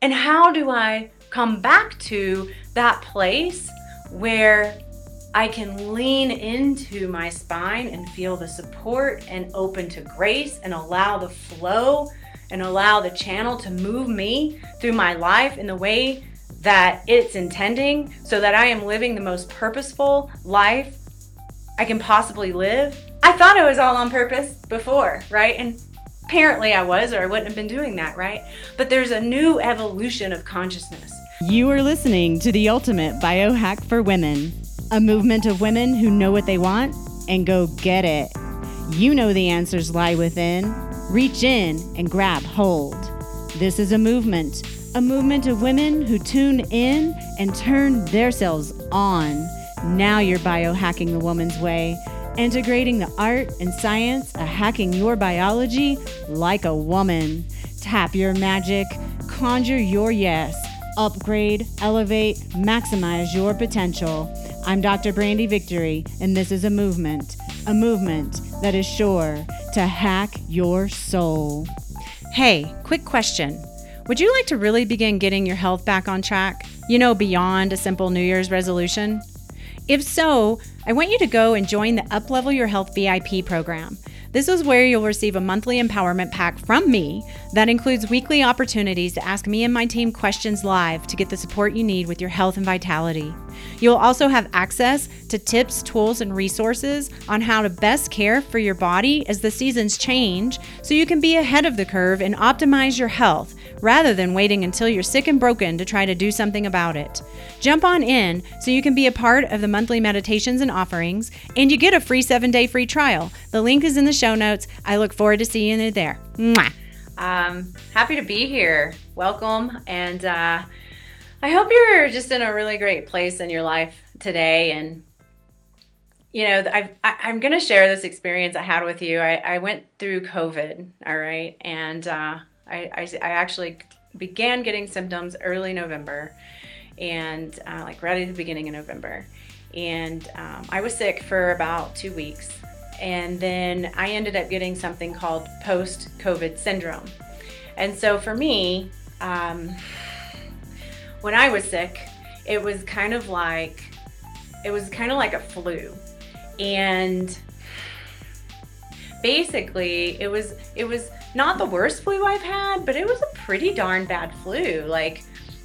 And how do I come back to that place where I can lean into my spine and feel the support and open to grace and allow the flow and allow the channel to move me through my life in the way that it's intending so that I am living the most purposeful life I can possibly live. I thought it was all on purpose before, right? And apparently I was, or I wouldn't have been doing that, right? But there's a new evolution of consciousness. You are listening to the ultimate biohack for women, a movement of women who know what they want and go get it. You know the answers lie within. Reach in and grab hold. This is a movement, a movement of women who tune in and turn themselves on. Now you're biohacking the woman's way, integrating the art and science of hacking your biology like a woman. Tap your magic, conjure your yes, upgrade, elevate, maximize your potential. I'm Dr. Brandy Victory, and this is a movement, a movement that is sure to hack your soul. Hey, quick question. Would you like to really begin getting your health back on track? You know, beyond a simple New Year's resolution? If so, I want you to go and join the Uplevel Your Health VIP program. This is where you'll receive a monthly empowerment pack from me that includes weekly opportunities to ask me and my team questions live to get the support you need with your health and vitality. You'll also have access to tips, tools, and resources on how to best care for your body as the seasons change so you can be ahead of the curve and optimize your health rather than waiting until you're sick and broken to try to do something about it. Jump on in so you can be a part of the monthly meditations and offerings, and you get a free seven day free trial. The link is in the show notes. I look forward to seeing you there. Mwah. Um, happy to be here. Welcome. And uh, I hope you're just in a really great place in your life today. And, you know, I've, I, I'm going to share this experience I had with you. I, I went through COVID, all right? And uh, I, I, I actually began getting symptoms early November and uh, like right at the beginning of November. And um, I was sick for about two weeks. And then I ended up getting something called post COVID syndrome. And so for me, um, when I was sick, it was kind of like it was kind of like a flu. And basically, it was it was not the worst flu I've had, but it was a pretty darn bad flu. Like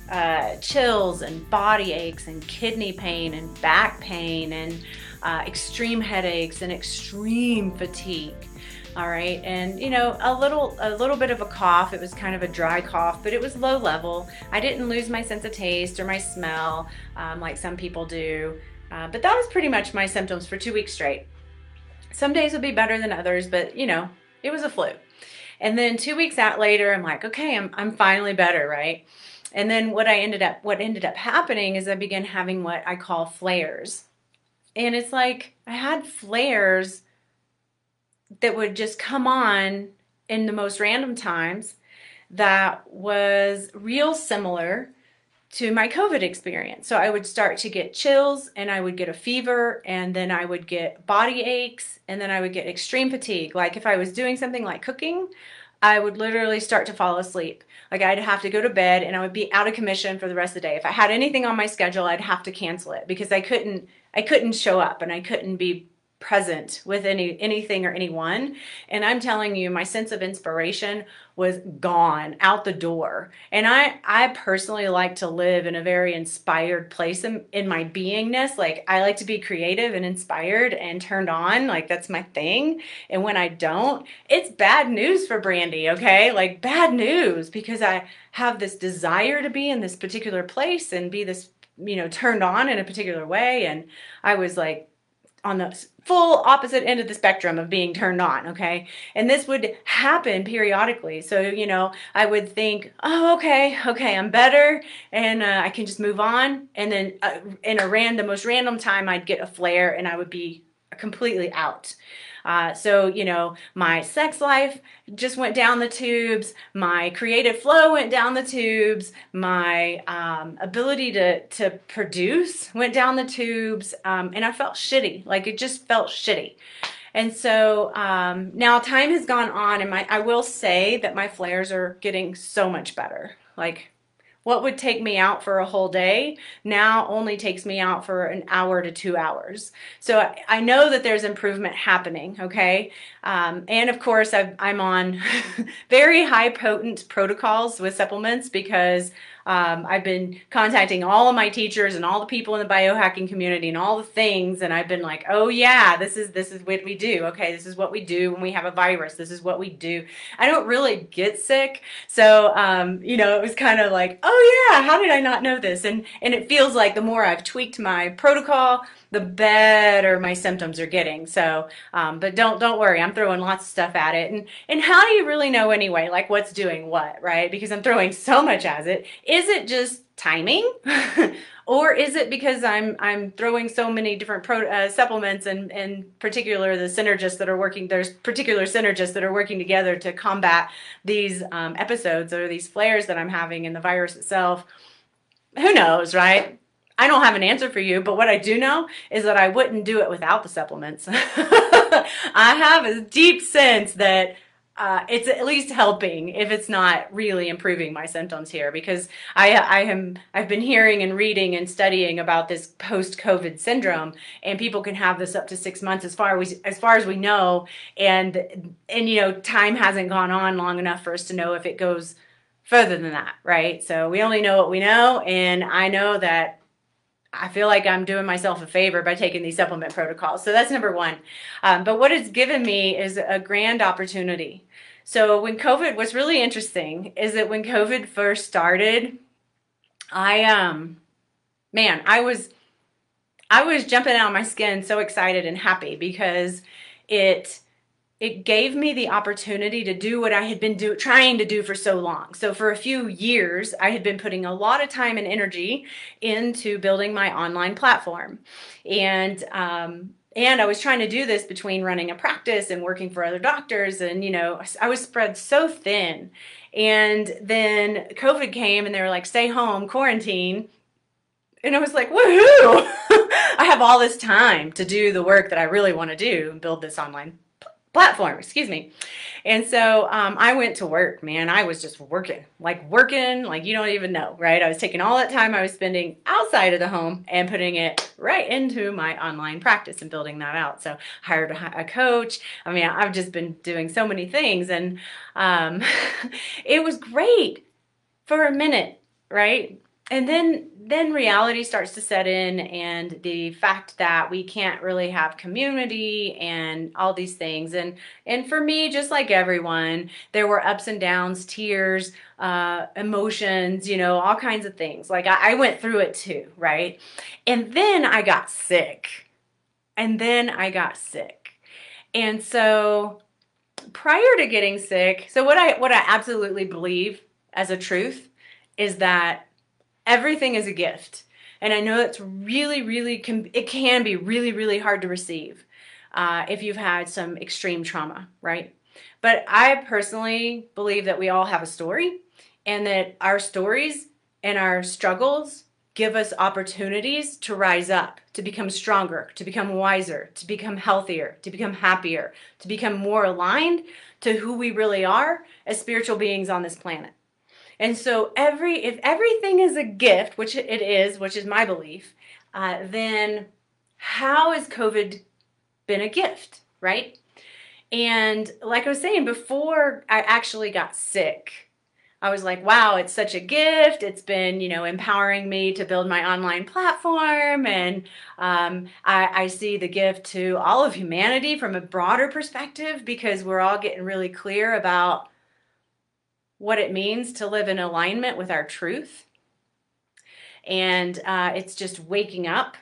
uh, chills and body aches and kidney pain and back pain and uh, extreme headaches and extreme fatigue. All right, and you know a little a little bit of a cough. It was kind of a dry cough, but it was low level. I didn't lose my sense of taste or my smell um, like some people do. Uh, but that was pretty much my symptoms for two weeks straight. Some days would be better than others, but you know it was a flu. And then two weeks out later, I'm like, okay, I'm I'm finally better, right? And then what I ended up what ended up happening is I began having what I call flares. And it's like I had flares that would just come on in the most random times that was real similar to my COVID experience. So I would start to get chills and I would get a fever and then I would get body aches and then I would get extreme fatigue. Like if I was doing something like cooking, I would literally start to fall asleep. Like I'd have to go to bed and I would be out of commission for the rest of the day. If I had anything on my schedule, I'd have to cancel it because I couldn't I couldn't show up and I couldn't be present with any anything or anyone. And i'm telling you my sense of inspiration was gone out the door. And i i personally like to live in a very inspired place in, in my beingness. Like i like to be creative and inspired and turned on. Like that's my thing. And when i don't it's bad news for brandy okay? Like bad news because i have this desire to be in this particular place and be this you know turned on in a particular way. And i was like on the full opposite end of the spectrum of being turned on okay? And this would happen periodically. So you know i would think oh okay okay i'm better and uh, i can just move on. And then uh, in a random most random time i'd get a flare and i would be completely out uh, so, you know, my sex life just went down the tubes, my creative flow went down the tubes, my um, ability to, to produce went down the tubes, um, and I felt shitty. Like it just felt shitty. And so um, now time has gone on, and my I will say that my flares are getting so much better. Like what would take me out for a whole day now only takes me out for an hour to two hours. So I know that there's improvement happening, okay? Um, and of course, i am on very high potent protocols with supplements because um, I've been contacting all of my teachers and all the people in the biohacking community and all the things, and I've been like, "Oh yeah, this is this is what we do. Okay, this is what we do when we have a virus. This is what we do." I don't really get sick, so um, you know, it was kind of like, "Oh yeah, how did I not know this?" And and it feels like the more I've tweaked my protocol, the better my symptoms are getting. So, um, but don't don't worry, I'm throwing lots of stuff at it. And and how do you really know anyway? Like what's doing what, right? Because I'm throwing so much at it. Is it just timing, or is it because I'm I'm throwing so many different pro, uh, supplements and in particular the synergists that are working? There's particular synergists that are working together to combat these um, episodes or these flares that I'm having in the virus itself. Who knows, right? I don't have an answer for you, but what I do know is that I wouldn't do it without the supplements. I have a deep sense that uh, it's at least helping if it's not really improving my symptoms here because I, I am I've been hearing and reading and studying about this post-COVID syndrome and people can have this up to six months as far as as far as we know and and you know time hasn't gone on long enough for us to know if it goes further than that right so we only know what we know and I know that I feel like I'm doing myself a favor by taking these supplement protocols. So that's number one. Um, but what it's given me is a grand opportunity. So when COVID was really interesting is that when COVID first started, I um man, I was I was jumping out of my skin so excited and happy because it it gave me the opportunity to do what I had been do, trying to do for so long. So for a few years, I had been putting a lot of time and energy into building my online platform, and um, and I was trying to do this between running a practice and working for other doctors, and you know I was spread so thin. And then COVID came, and they were like, "Stay home, quarantine." And I was like, woohoo! I have all this time to do the work that I really want to do and build this online platform, excuse me. And so um, I went to work, man. I was just working, like working, like you don't even know, right? I was taking all that time I was spending outside of the home and putting it right into my online practice and building that out. So hired a, a coach. I mean, I've just been doing so many things, and um, it was great for a minute, right? and then then reality starts to set in and the fact that we can't really have community and all these things. And and for me just like everyone there were ups and downs tears uh, emotions you know all kinds of things. Like I, I went through it too right? And then i got sick. And then i got sick. And so prior to getting sick so what i what i absolutely believe as a truth is that everything is a gift. And I know it's really, really, can, it can be really, really hard to receive uh, if you've had some extreme trauma, right? But I personally believe that we all have a story and that our stories and our struggles give us opportunities to rise up, to become stronger, to become wiser, to become healthier, to become happier, to become more aligned to who we really are as spiritual beings on this planet. And so every if everything is a gift, which it is, which is my belief, uh, then how has COVID been a gift, right? And like I was saying before, I actually got sick. I was like, wow, it's such a gift. It's been, you know, empowering me to build my online platform. And um, I, I see the gift to all of humanity from a broader perspective because we're all getting really clear about what it means to live in alignment with our truth. And uh, it's just waking up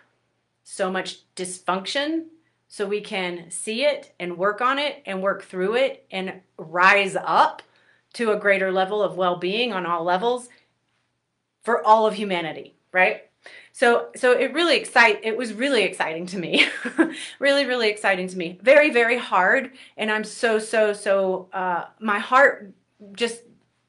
so much dysfunction so we can see it and work on it and work through it and rise up to a greater level of well-being on all levels for all of humanity right? So so it really excite it was really exciting to me. Really really exciting to me. Very very hard and i'm so so so uh my heart just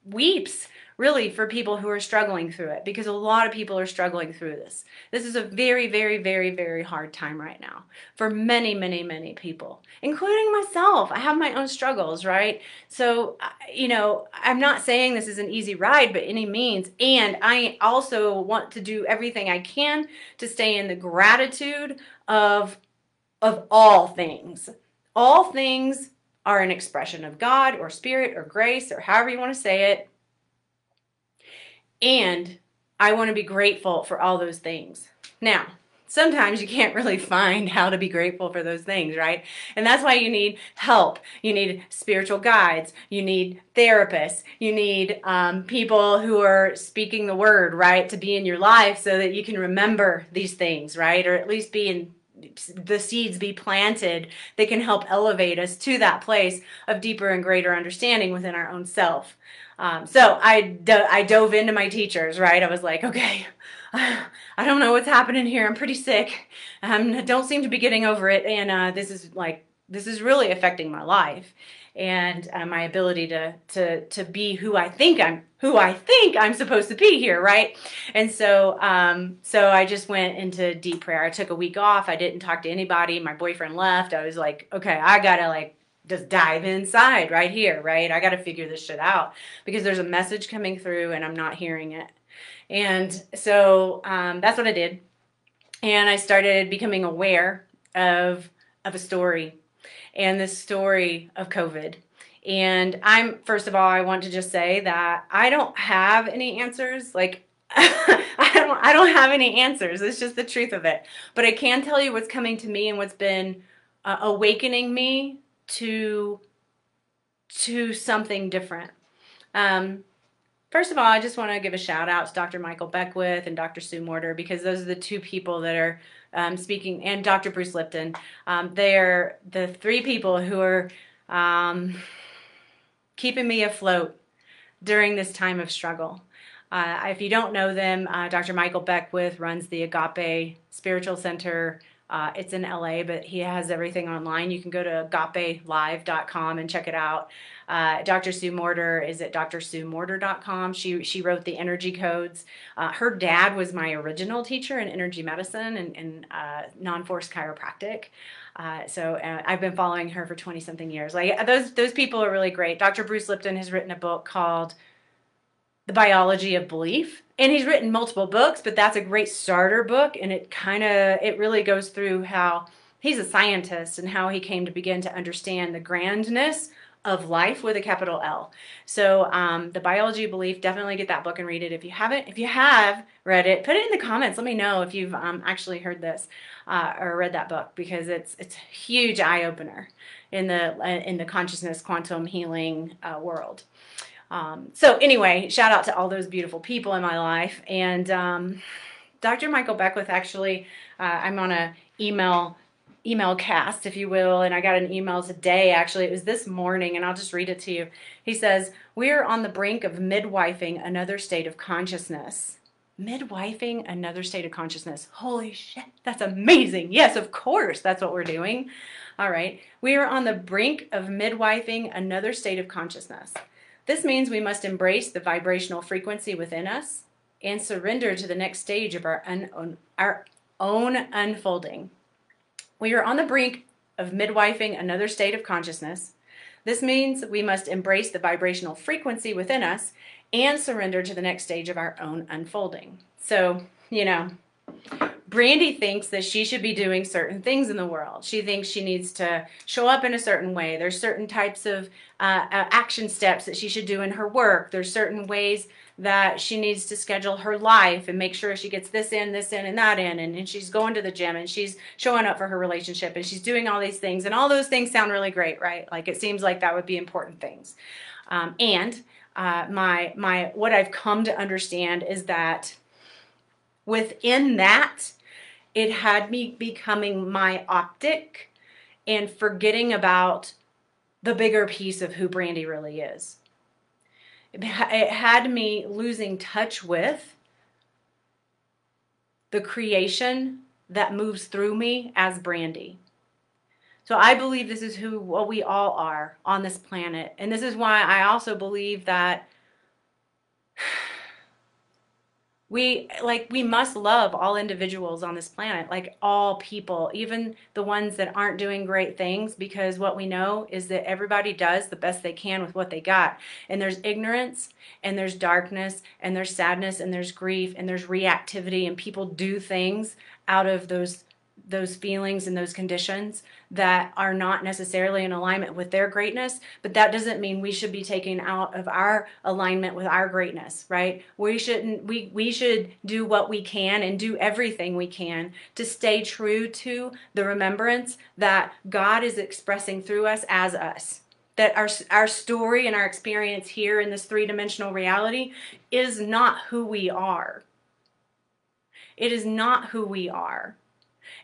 weeps really for people who are struggling through it because a lot of people are struggling through this. This is a very, very, very, very hard time right now for many, many, many people, including myself. I have my own struggles, right? So, you know, I'm not saying this is an easy ride by any means. And I also want to do everything I can to stay in the gratitude of of all things. All things are an expression of God or spirit or grace or however you want to say it. And I want to be grateful for all those things. Now, sometimes you can't really find how to be grateful for those things, right? And that's why you need help. You need spiritual guides. You need therapists. You need um, people who are speaking the word, right, to be in your life so that you can remember these things, right? Or at least be in the seeds be planted that can help elevate us to that place of deeper and greater understanding within our own self. Um, so I, do- I dove into my teachers, right? I was like, okay, I don't know what's happening here. I'm pretty sick. Um, I don't seem to be getting over it. And uh, this is like, this is really affecting my life and uh, my ability to to to be who I think I'm who I think I'm supposed to be here, right? And so um, so I just went into deep prayer. I took a week off. I didn't talk to anybody. My boyfriend left. I was like, okay, I gotta like just dive inside right here, right? I got to figure this shit out because there's a message coming through and I'm not hearing it. And so um, that's what I did. And I started becoming aware of of a story and the story of COVID. And I'm first of all, I want to just say that I don't have any answers. Like I don't I don't have any answers. It's just the truth of it. But I can tell you what's coming to me and what's been uh, awakening me to to something different. Um, first of all, I just want to give a shout out to Dr. Michael Beckwith and Dr. Sue Morter because those are the two people that are um, speaking, and Dr. Bruce Lipton. Um, they're the three people who are um, keeping me afloat during this time of struggle. Uh, if you don't know them, uh, Dr. Michael Beckwith runs the Agape Spiritual Center uh, it's in LA, but he has everything online. You can go to agapelive.com and check it out. Uh, Dr. Sue Morter is at drsuemorter.com. She she wrote the energy codes. Uh, her dad was my original teacher in energy medicine and, and uh, non-force chiropractic. Uh, so uh, I've been following her for 20 something years. Like those those people are really great. Dr. Bruce Lipton has written a book called The Biology of Belief and he's written multiple books but that's a great starter book and it kind of it really goes through how he's a scientist and how he came to begin to understand the grandness of life with a capital L. So, um, the biology belief, definitely get that book and read it. If you haven't, if you have read it, put it in the comments. Let me know if you've um, actually heard this uh, or read that book because it's it's a huge eye opener in the in the consciousness quantum healing uh, world. Um, so anyway, shout out to all those beautiful people in my life. And um, Dr. Michael Beckwith, actually, uh, I'm on a email email cast, if you will, and I got an email today. Actually, it was this morning, and I'll just read it to you. He says, "We are on the brink of midwifing another state of consciousness." Midwifing another state of consciousness. Holy shit, that's amazing. Yes, of course, that's what we're doing. All right. We are on the brink of midwifing another state of consciousness. This means we must embrace the vibrational frequency within us and surrender to the next stage of our, un- our own unfolding. We are on the brink of midwifing another state of consciousness. This means we must embrace the vibrational frequency within us and surrender to the next stage of our own unfolding. So, you know, Brandy thinks that she should be doing certain things in the world. She thinks she needs to show up in a certain way. There's certain types of uh, action steps that she should do in her work. There's certain ways that she needs to schedule her life and make sure she gets this in, this in, and that in. And, and she's going to the gym and she's showing up for her relationship and she's doing all these things. And all those things sound really great, right? Like it seems like that would be important things. Um, and uh, my my what I've come to understand is that within that it had me becoming myopic and forgetting about the bigger piece of who Brandy really is. It had me losing touch with the creation that moves through me as Brandy. So I believe this is who what we all are on this planet. And this is why I also believe that we like we must love all individuals on this planet like all people even the ones that aren't doing great things because what we know is that everybody does the best they can with what they got. And there's ignorance and there's darkness and there's sadness and there's grief and there's reactivity and people do things out of those those feelings and those conditions that are not necessarily in alignment with their greatness but that doesn't mean we should be taken out of our alignment with our greatness right? We shouldn't we we should do what we can and do everything we can to stay true to the remembrance that God is expressing through us as us. That our our story and our experience here in this three-dimensional reality is not who we are. It is not who we are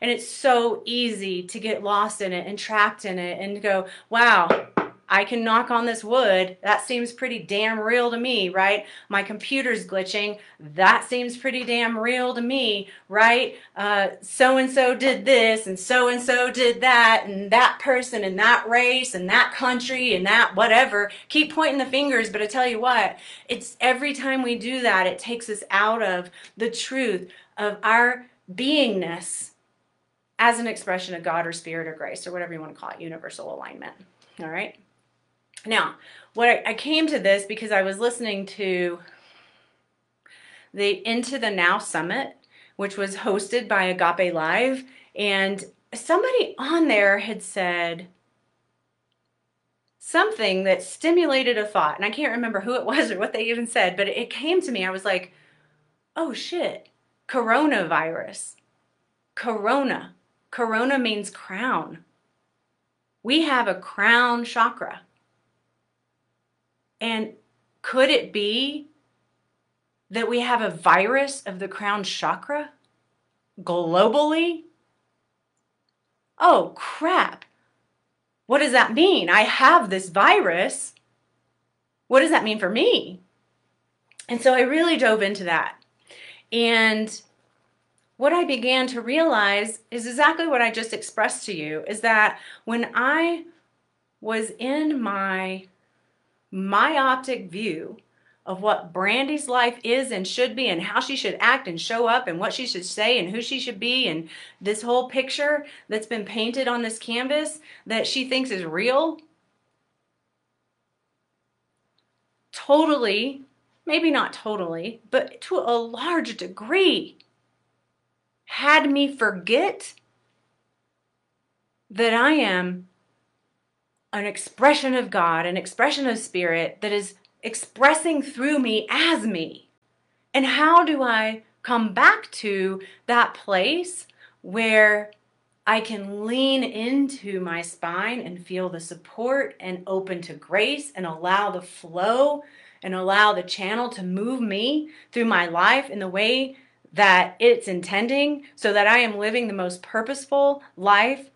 and it's so easy to get lost in it and trapped in it and go, wow, I can knock on this wood. That seems pretty damn real to me, right? My computer's glitching. That seems pretty damn real to me, right? So and so did this, and so and so did that, and that person, and that race, and that country, and that whatever. Keep pointing the fingers, but I tell you what, it's every time we do that, it takes us out of the truth of our beingness as an expression of God or spirit or grace or whatever you want to call it, universal alignment. All right. Now, what I, I came to this because I was listening to the Into the Now Summit, which was hosted by Agape Live, and somebody on there had said something that stimulated a thought, and I can't remember who it was or what they even said, but it came to me. I was like, oh shit, coronavirus. Corona Corona means crown. We have a crown chakra. And could it be that we have a virus of the crown chakra globally? Oh, crap. What does that mean? I have this virus. What does that mean for me? And so I really dove into that. And what I began to realize is exactly what I just expressed to you is that when I was in my myopic view of what Brandy's life is and should be and how she should act and show up and what she should say and who she should be and this whole picture that's been painted on this canvas that she thinks is real totally maybe not totally but to a large degree had me forget that I am an expression of God, an expression of spirit that is expressing through me as me. And how do I come back to that place where I can lean into my spine and feel the support and open to grace and allow the flow and allow the channel to move me through my life in the way that it's intending so that I am living the most purposeful life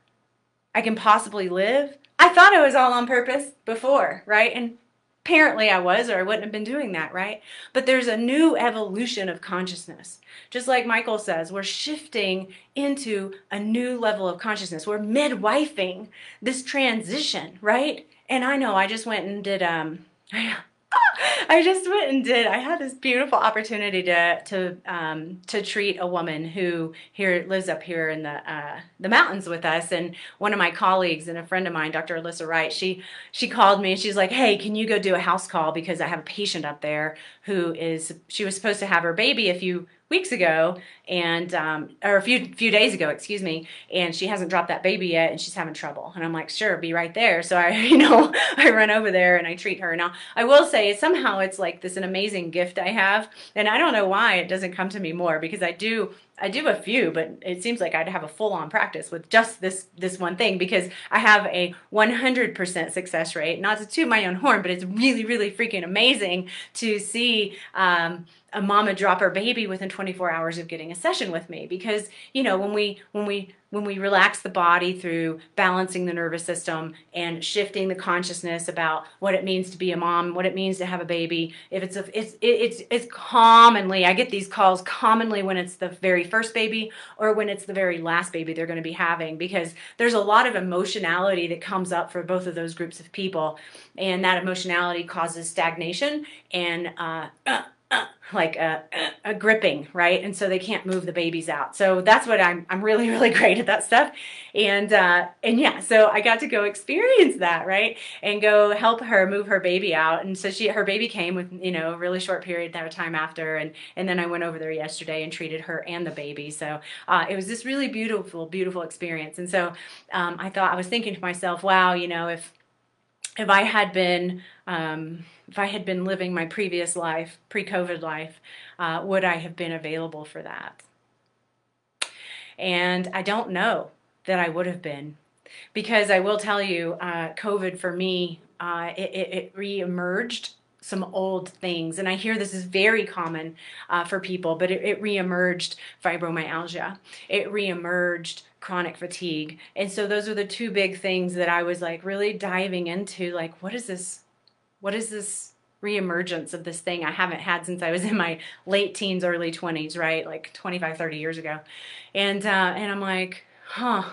I can possibly live. I thought I was all on purpose before, right? And apparently I was, or I wouldn't have been doing that, right? But there's a new evolution of consciousness. Just like Michael says, we're shifting into a new level of consciousness. We're midwifing this transition, right? And I know I just went and did um I just went and did. I had this beautiful opportunity to to um, to treat a woman who here lives up here in the uh, the mountains with us, and one of my colleagues and a friend of mine, Dr. Alyssa Wright, she she called me and she's like, "Hey, can you go do a house call because I have a patient up there who is she was supposed to have her baby a few weeks ago and um, or a few few days ago excuse me and she hasn't dropped that baby yet and she's having trouble. And i'm like sure be right there. So i you know i run over there and i treat her. Now i will say somehow it's like this an amazing gift i have and i don't know why it doesn't come to me more because i do I do a few, but it seems like I'd have a full-on practice with just this this one thing because I have a 100% success rate. Not to toot my own horn, but it's really, really freaking amazing to see um, a mama drop her baby within 24 hours of getting a session with me because you know when we when we when we relax the body through balancing the nervous system and shifting the consciousness about what it means to be a mom what it means to have a baby if it's a it's it's it's commonly i get these calls commonly when it's the very first baby or when it's the very last baby they're going to be having because there's a lot of emotionality that comes up for both of those groups of people. And that emotionality causes stagnation and uh, uh like a, a gripping, right? And so they can't move the babies out. So that's what I'm, I'm really, really great at that stuff. And, uh, and yeah, so I got to go experience that, right? And go help her move her baby out. And so she, her baby came with, you know, a really short period of time after. And, and then I went over there yesterday and treated her and the baby. So, uh, it was this really beautiful, beautiful experience. And so, um, I thought, I was thinking to myself, wow, you know, if, if I had been, um, if I had been living my previous life, pre-COVID life, uh, would I have been available for that? And I don't know that I would have been, because I will tell you, uh, COVID for me, uh, it, it, it re-emerged some old things. And I hear this is very common uh, for people, but it, it reemerged fibromyalgia. It reemerged chronic fatigue. And so those are the two big things that I was like really diving into like, what is this? What is this reemergence of this thing I haven't had since I was in my late teens, early 20s, right? Like 25, 30 years ago. And, uh, and I'm like, huh,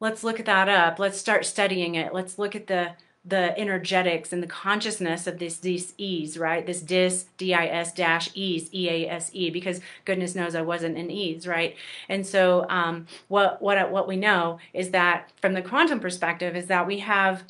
let's look at that up. Let's start studying it. Let's look at the, the energetics and the consciousness of this dis ease, right? This dis, D-I-S dash ease, E-A-S-E, because goodness knows I wasn't in ease, right? And so um, what, what, what we know is that from the quantum perspective is that we have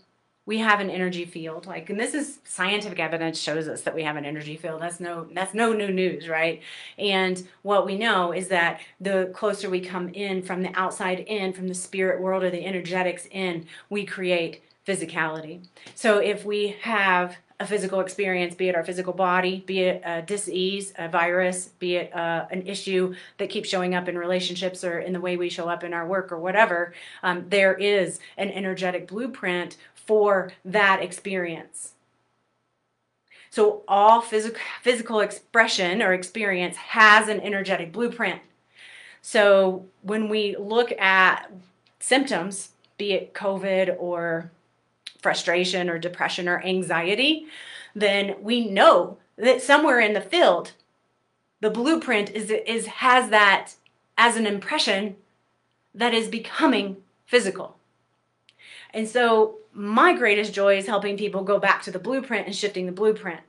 we have an energy field like and this is scientific evidence shows us that we have an energy field that's no that's no new news right and what we know is that the closer we come in from the outside in from the spirit world or the energetics in we create physicality. So if we have a physical experience, be it our physical body, be it a disease, a virus, be it uh, an issue that keeps showing up in relationships or in the way we show up in our work or whatever, um, there is an energetic blueprint for that experience. So all physical physical expression or experience has an energetic blueprint. So when we look at symptoms, be it COVID or frustration or depression or anxiety, then we know that somewhere in the field, the blueprint is, is has that as an impression that is becoming physical. And so my greatest joy is helping people go back to the blueprint and shifting the blueprint.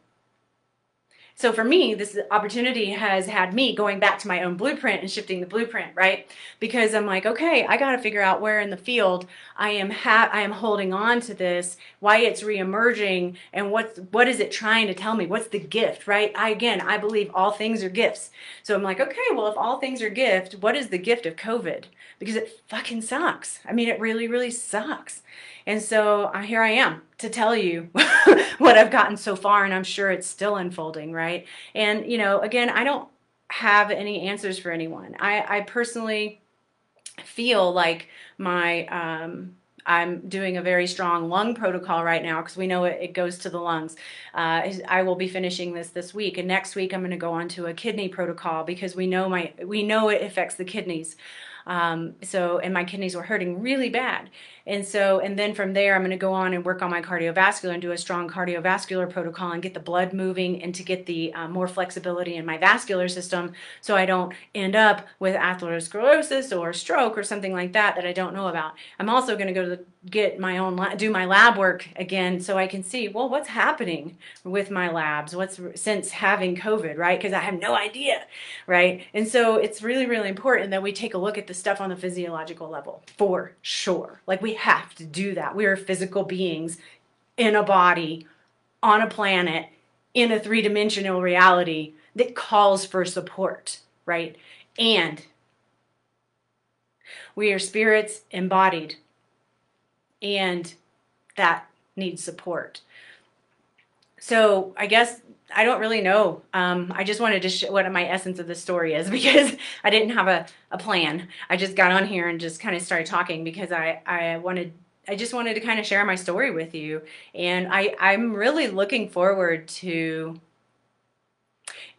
So for me, this opportunity has had me going back to my own blueprint and shifting the blueprint, right? Because I'm like, okay, I got to figure out where in the field I am ha- I am holding on to this, why it's reemerging, and what's what is it trying to tell me? What's the gift, right? I again, I believe all things are gifts. So I'm like, okay, well, if all things are gift, what is the gift of COVID? Because it fucking sucks. I mean, it really, really sucks. And so uh, here I am to tell you what I've gotten so far, and I'm sure it's still unfolding, right? And, you know, again, I don't have any answers for anyone. I, I personally feel like my, um, I'm doing a very strong lung protocol right now because we know it, it, goes to the lungs. Uh, I will be finishing this this week, and next week I'm going to go on to a kidney protocol because we know my we know it affects the kidneys. Um, so, and my kidneys were hurting really bad. And so, and then from there, I'm going to go on and work on my cardiovascular and do a strong cardiovascular protocol and get the blood moving and to get the uh, more flexibility in my vascular system so I don't end up with atherosclerosis or stroke or something like that that I don't know about. I'm also going to go to the, get my own, do my lab work again so I can see, well, what's happening with my labs? What's since having COVID, right? Because I have no idea, right? And so it's really, really important that we take a look at the stuff on the physiological level for sure. Like we have to do that. We are physical beings in a body, on a planet, in a three dimensional reality that calls for support, right? And we are spirits embodied, and that needs support. So I guess I don't really know. Um, I just wanted to show what my essence of the story is because I didn't have a, a plan. I just got on here and just kind of started talking because I, I wanted I just wanted to kind of share my story with you. And I, I'm really looking forward to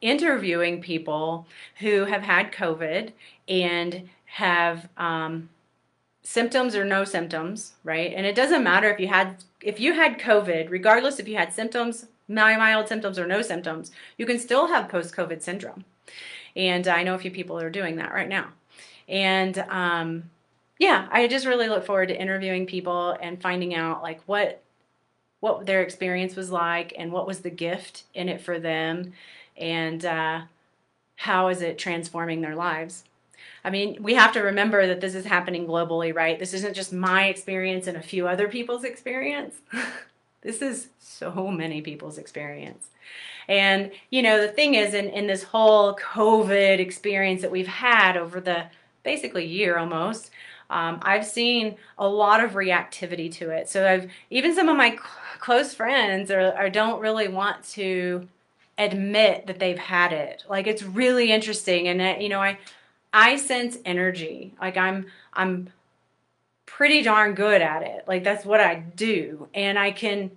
interviewing people who have had COVID and have um, symptoms or no symptoms, right? And it doesn't matter if you had if you had COVID, regardless if you had symptoms mild symptoms or no symptoms, you can still have post-COVID syndrome. And I know a few people are doing that right now. And um, yeah, I just really look forward to interviewing people and finding out like what what their experience was like and what was the gift in it for them and uh, how is it transforming their lives. I mean, we have to remember that this is happening globally, right? This isn't just my experience and a few other people's experience. this is so many people's experience. And, you know, the thing is, in, in this whole COVID experience that we've had over the basically year almost, um, I've seen a lot of reactivity to it. So I've even some of my cl- close friends are don't really want to admit that they've had it. Like it's really interesting, and uh, you know, I I sense energy. Like I'm I'm pretty darn good at it. Like that's what I do, and I can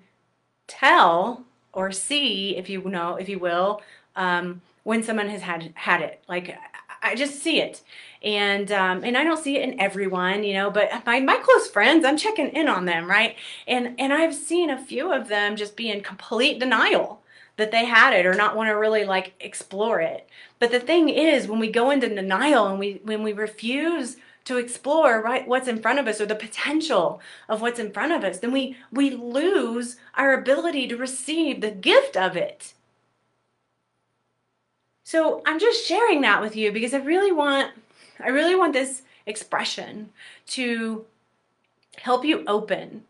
tell or see, if you know, if you will, um, when someone has had had it. Like I just see it, and um, and I don't see it in everyone, you know. But my my close friends, I'm checking in on them, right? And and I've seen a few of them just be in complete denial that they had it or not want to really like explore it. But the thing is, when we go into denial and we when we refuse to explore right what's in front of us or the potential of what's in front of us, then we we lose our ability to receive the gift of it. So I'm just sharing that with you because I really want I really want this expression to help you open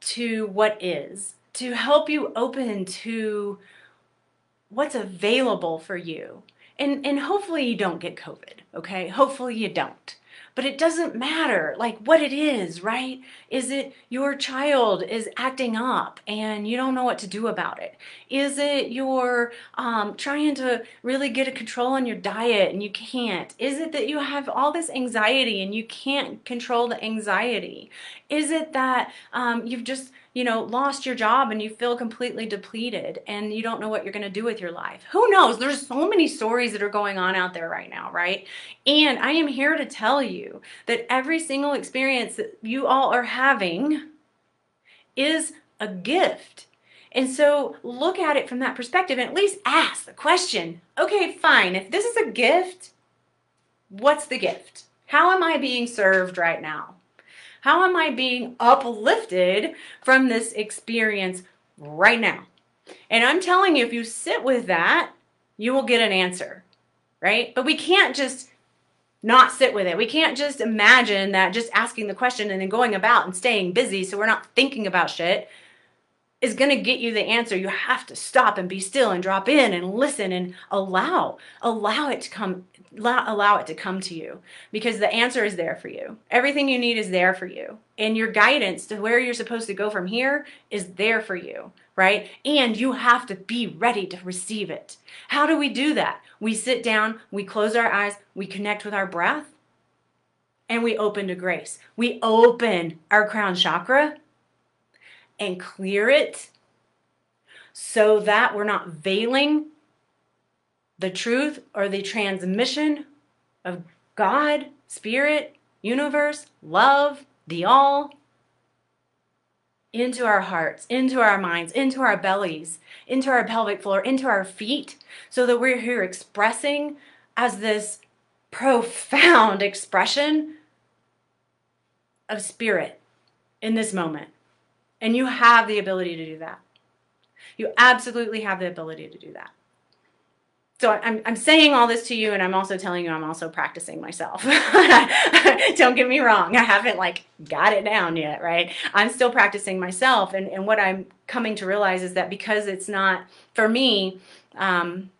to what is, to help you open to what's available for you. And and hopefully you don't get COVID, okay? Hopefully you don't. But it doesn't matter like what it is, right? Is it your child is acting up and you don't know what to do about it? Is it you're um, trying to really get a control on your diet and you can't? Is it that you have all this anxiety and you can't control the anxiety? Is it that um, you've just you know, lost your job and you feel completely depleted and you don't know what you're going to do with your life. Who knows? There's so many stories that are going on out there right now, right? And I am here to tell you that every single experience that you all are having is a gift. And so look at it from that perspective and at least ask the question okay, fine, if this is a gift, what's the gift? How am I being served right now? How am I being uplifted from this experience right now? And I'm telling you, if you sit with that, you will get an answer, right? But we can't just not sit with it. We can't just imagine that just asking the question and then going about and staying busy so we're not thinking about shit is going to get you the answer. You have to stop and be still and drop in and listen and allow allow it to come allow it to come to you because the answer is there for you. Everything you need is there for you. And your guidance to where you're supposed to go from here is there for you, right? And you have to be ready to receive it. How do we do that? We sit down, we close our eyes, we connect with our breath, and we open to grace. We open our crown chakra and clear it so that we're not veiling the truth or the transmission of God, Spirit, universe, love, the all into our hearts, into our minds, into our bellies, into our pelvic floor, into our feet, so that we're here expressing as this profound expression of spirit in this moment. And you have the ability to do that. You absolutely have the ability to do that. So I'm, I'm saying all this to you and i'm also telling you i'm also practicing myself. Don't get me wrong. I haven't like got it down yet right? I'm still practicing myself and, and what i'm coming to realize is that because it's not for me um,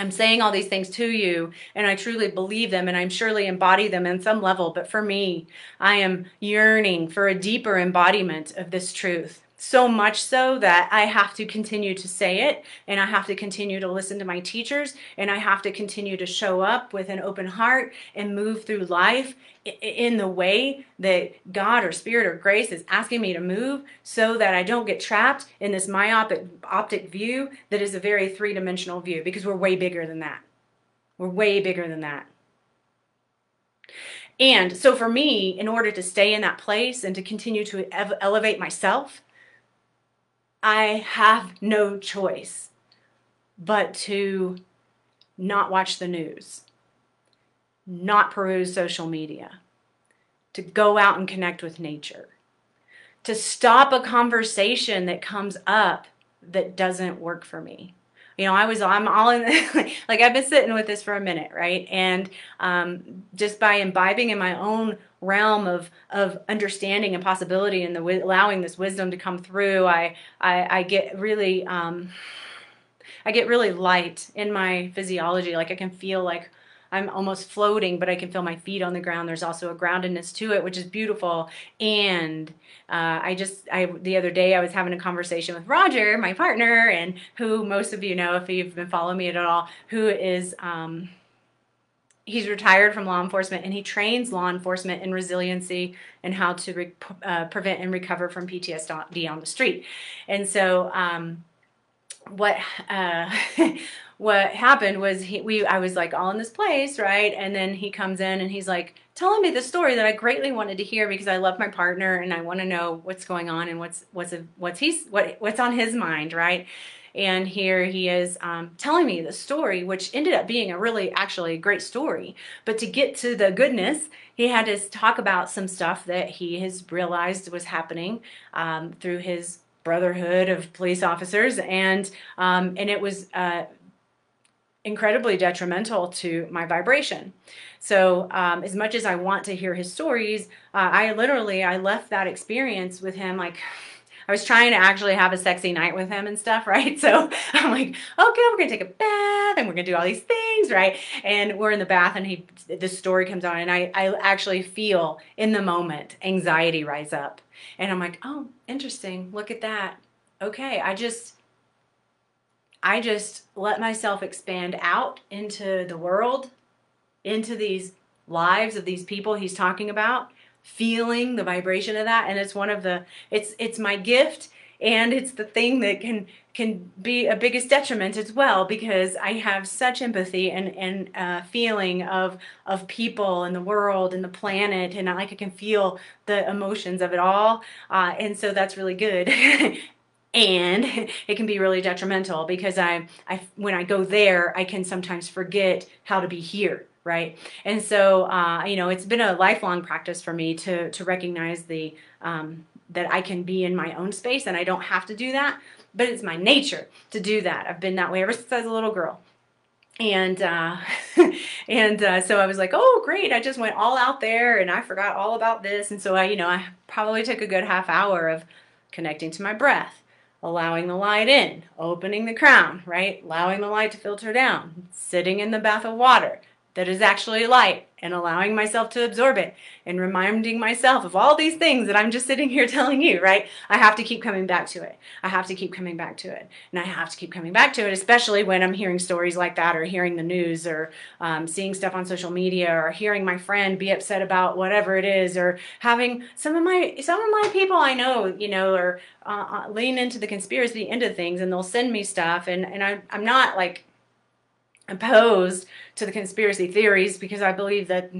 i'm saying all these things to you and i truly believe them and i'm surely embody them in some level. But for me i am yearning for a deeper embodiment of this truth so much so that I have to continue to say it and I have to continue to listen to my teachers and I have to continue to show up with an open heart and move through life in the way that God or spirit or grace is asking me to move so that I don't get trapped in this myopic optic view that is a very three-dimensional view because we're way bigger than that. We're way bigger than that. And so for me, in order to stay in that place and to continue to ev- elevate myself, I have no choice but to not watch the news, not peruse social media, to go out and connect with nature, to stop a conversation that comes up that doesn't work for me. You know, I was, I'm all in, like I've been sitting with this for a minute, right? And um, just by imbibing in my own realm of of understanding and possibility and the allowing this wisdom to come through i i, I get really um i get really light in my physiology like i can feel like I'm almost floating, but I can feel my feet on the ground. There's also a groundedness to it, which is beautiful. And uh, I just, I the other day I was having a conversation with Roger, my partner, and who most of you know if you've been following me at all, who is um, he's retired from law enforcement and he trains law enforcement in resiliency and how to re- uh, prevent and recover from PTSD on the street. And so, um, what uh, what happened was he, we I was like all in this place, right? And then he comes in and he's like telling me the story that I greatly wanted to hear because I love my partner and I want to know what's going on and what's what's a, what's he's what what's on his mind, right? And here he is um, telling me the story, which ended up being a really actually great story. But to get to the goodness, he had to talk about some stuff that he has realized was happening um, through his brotherhood of police officers, and um, and it was. Uh, incredibly detrimental to my vibration. So, um, as much as I want to hear his stories, uh, I literally I left that experience with him like I was trying to actually have a sexy night with him and stuff, right? So I'm like, okay, we're gonna take a bath and we're gonna do all these things, right? And we're in the bath and he, this story comes on and I, I actually feel in the moment anxiety rise up. And I'm like, oh, interesting. Look at that. Okay, I just, I just let myself expand out into the world, into these lives of these people he's talking about feeling the vibration of that. And it's one of the it's it's my gift and it's the thing that can can be a biggest detriment as well because I have such empathy and and uh, feeling of of people and the world and the planet and I, like I can feel the emotions of it all. Uh, and so that's really good and it can be really detrimental because I I when I go there I can sometimes forget how to be here right? And so, uh, you know, it's been a lifelong practice for me to to recognize the um, that I can be in my own space and I don't have to do that, but it's my nature to do that. I've been that way ever since I was a little girl. And uh, and uh, so I was like, oh great! I just went all out there, and I forgot all about this. And so I, you know, I probably took a good half hour of connecting to my breath, allowing the light in, opening the crown, right? Allowing the light to filter down, sitting in the bath of water, that is actually light and allowing myself to absorb it and reminding myself of all these things that I'm just sitting here telling you, right? I have to keep coming back to it. I have to keep coming back to it. And I have to keep coming back to it, especially when I'm hearing stories like that or hearing the news or um, seeing stuff on social media or hearing my friend be upset about whatever it is or having some of my, some of my people I know, you know, or uh, uh lean into the conspiracy end of things and they'll send me stuff and, and I, I'm not like opposed to the conspiracy theories because I believe that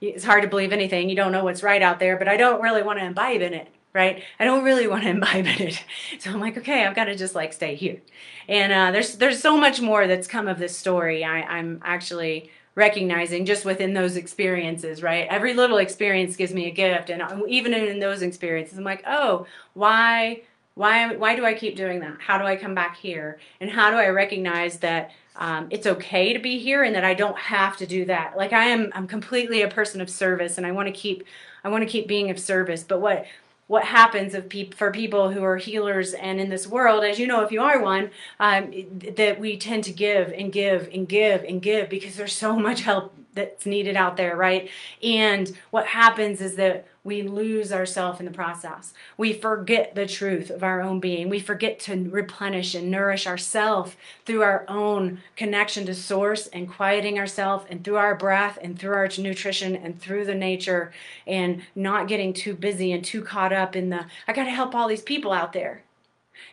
it's hard to believe anything. You don't know what's right out there, but I don't really want to imbibe in it, right? I don't really want to imbibe in it. So I'm like, okay, I've got to just like stay here. And uh, there's there's so much more that's come of this story. I, I'm actually recognizing just within those experiences, right? Every little experience gives me a gift, and uh, even in those experiences, I'm like, oh, why? Why, why do I keep doing that? How do I come back here? And how do I recognize that um, it's okay to be here and that I don't have to do that. Like I am, I'm completely a person of service and I want to keep, I want to keep being of service. But what, what happens of pe- for people who are healers and in this world, as you know, if you are one, um, that we tend to give and give and give and give because there's so much help that's needed out there, right? And what happens is that we lose ourselves in the process. We forget the truth of our own being. We forget to replenish and nourish ourselves through our own connection to source and quieting ourselves and through our breath and through our nutrition and through the nature and not getting too busy and too caught up in the, I got to help all these people out there.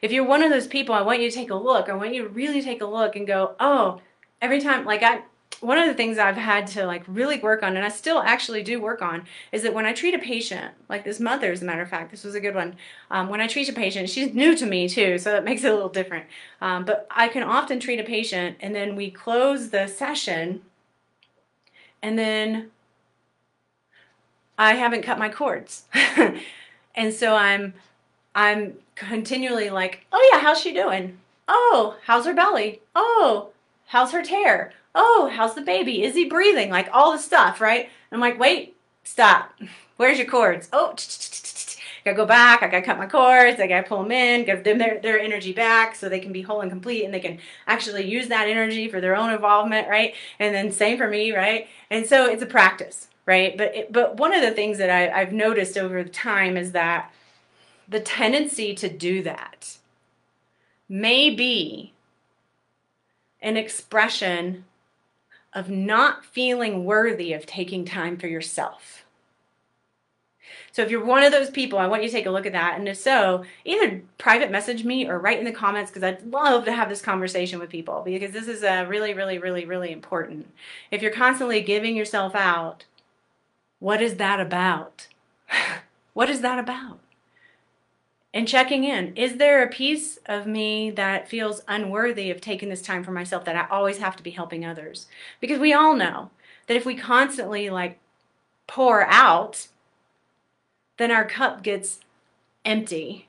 If you're one of those people, I want you to take a look. I want you to really take a look and go, oh, every time, like I, one of the things I've had to like really work on, and I still actually do work on, is that when I treat a patient, like this mother, as a matter of fact, this was a good one. Um, when I treat a patient, she's new to me too, so that makes it a little different. Um, but I can often treat a patient, and then we close the session, and then I haven't cut my cords, and so I'm I'm continually like, oh yeah, how's she doing? Oh, how's her belly? Oh, how's her tear? Oh, how's the baby? Is he breathing? Like all the stuff, right? I'm like, wait, stop. Where's your cords? Oh, I gotta go back. I gotta cut my cords. I gotta pull them in, give them their, their energy back so they can be whole and complete and they can actually use that energy for their own involvement, right? And then same for me, right? And so it's a practice, right? But it, but one of the things that I, I've noticed over time is that the tendency to do that may be an expression of not feeling worthy of taking time for yourself. So if you're one of those people, I want you to take a look at that. And if so, either private message me or write in the comments because I'd love to have this conversation with people because this is a really, really, really, really important. If you're constantly giving yourself out, what is that about? what is that about? And checking in. Is there a piece of me that feels unworthy of taking this time for myself that I always have to be helping others? Because we all know that if we constantly like pour out, then our cup gets empty.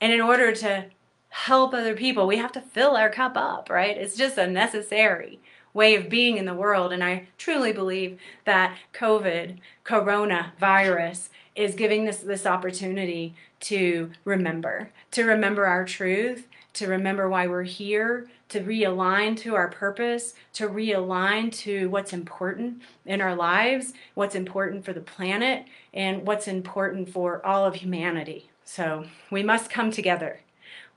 And in order to help other people, we have to fill our cup up, right? It's just a necessary way of being in the world. And I truly believe that COVID, coronavirus, is giving us this opportunity to remember, to remember our truth, to remember why we're here, to realign to our purpose, to realign to what's important in our lives, what's important for the planet, and what's important for all of humanity. So we must come together.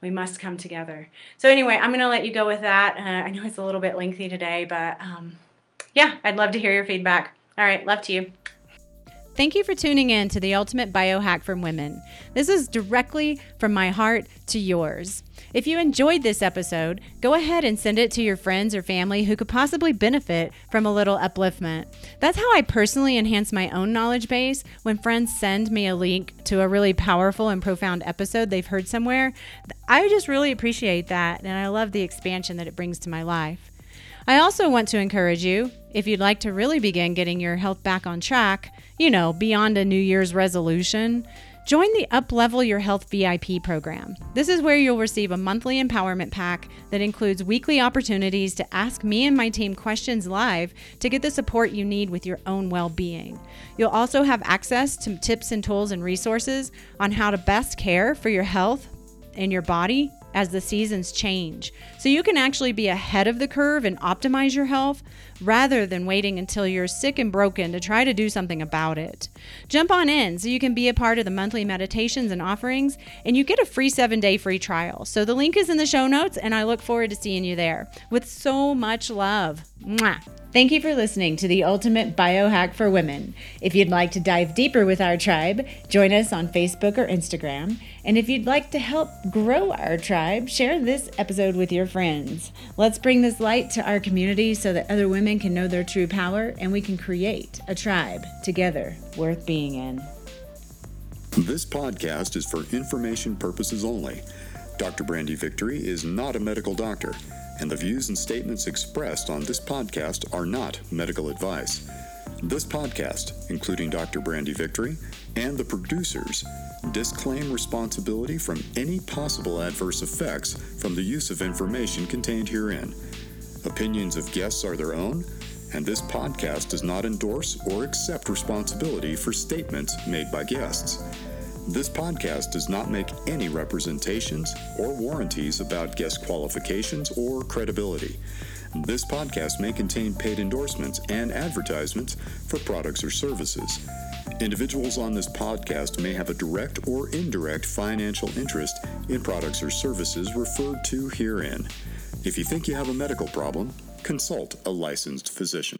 We must come together. So, anyway, I'm going to let you go with that. Uh, I know it's a little bit lengthy today, but um, yeah, I'd love to hear your feedback. All right, love to you. Thank you for tuning in to the Ultimate Biohack from Women. This is directly from my heart to yours. If you enjoyed this episode, go ahead and send it to your friends or family who could possibly benefit from a little upliftment. That's how I personally enhance my own knowledge base when friends send me a link to a really powerful and profound episode they've heard somewhere. I just really appreciate that, and I love the expansion that it brings to my life. I also want to encourage you, if you'd like to really begin getting your health back on track, you know, beyond a New Year's resolution, join the Uplevel Your Health VIP program. This is where you'll receive a monthly empowerment pack that includes weekly opportunities to ask me and my team questions live to get the support you need with your own well being. You'll also have access to tips and tools and resources on how to best care for your health and your body as the seasons change. So you can actually be ahead of the curve and optimize your health rather than waiting until you're sick and broken to try to do something about it. Jump on in so you can be a part of the monthly meditations and offerings, and you get a free seven day free trial. So the link is in the show notes, and I look forward to seeing you there with so much love. Mwah. Thank you for listening to the Ultimate Biohack for Women. If you'd like to dive deeper with our tribe, join us on Facebook or Instagram. And if you'd like to help grow our tribe, share this episode with your friends. Let's bring this light to our community so that other women can know their true power and we can create a tribe together worth being in. This podcast is for information purposes only. Dr. Brandy Victory is not a medical doctor and the views and statements expressed on this podcast are not medical advice. This podcast, including Dr. Brandy Victory and the producers, disclaim responsibility from any possible adverse effects from the use of information contained herein. Opinions of guests are their own, and this podcast does not endorse or accept responsibility for statements made by guests. This podcast does not make any representations or warranties about guest qualifications or credibility. This podcast may contain paid endorsements and advertisements for products or services. Individuals on this podcast may have a direct or indirect financial interest in products or services referred to herein. If you think you have a medical problem, consult a licensed physician.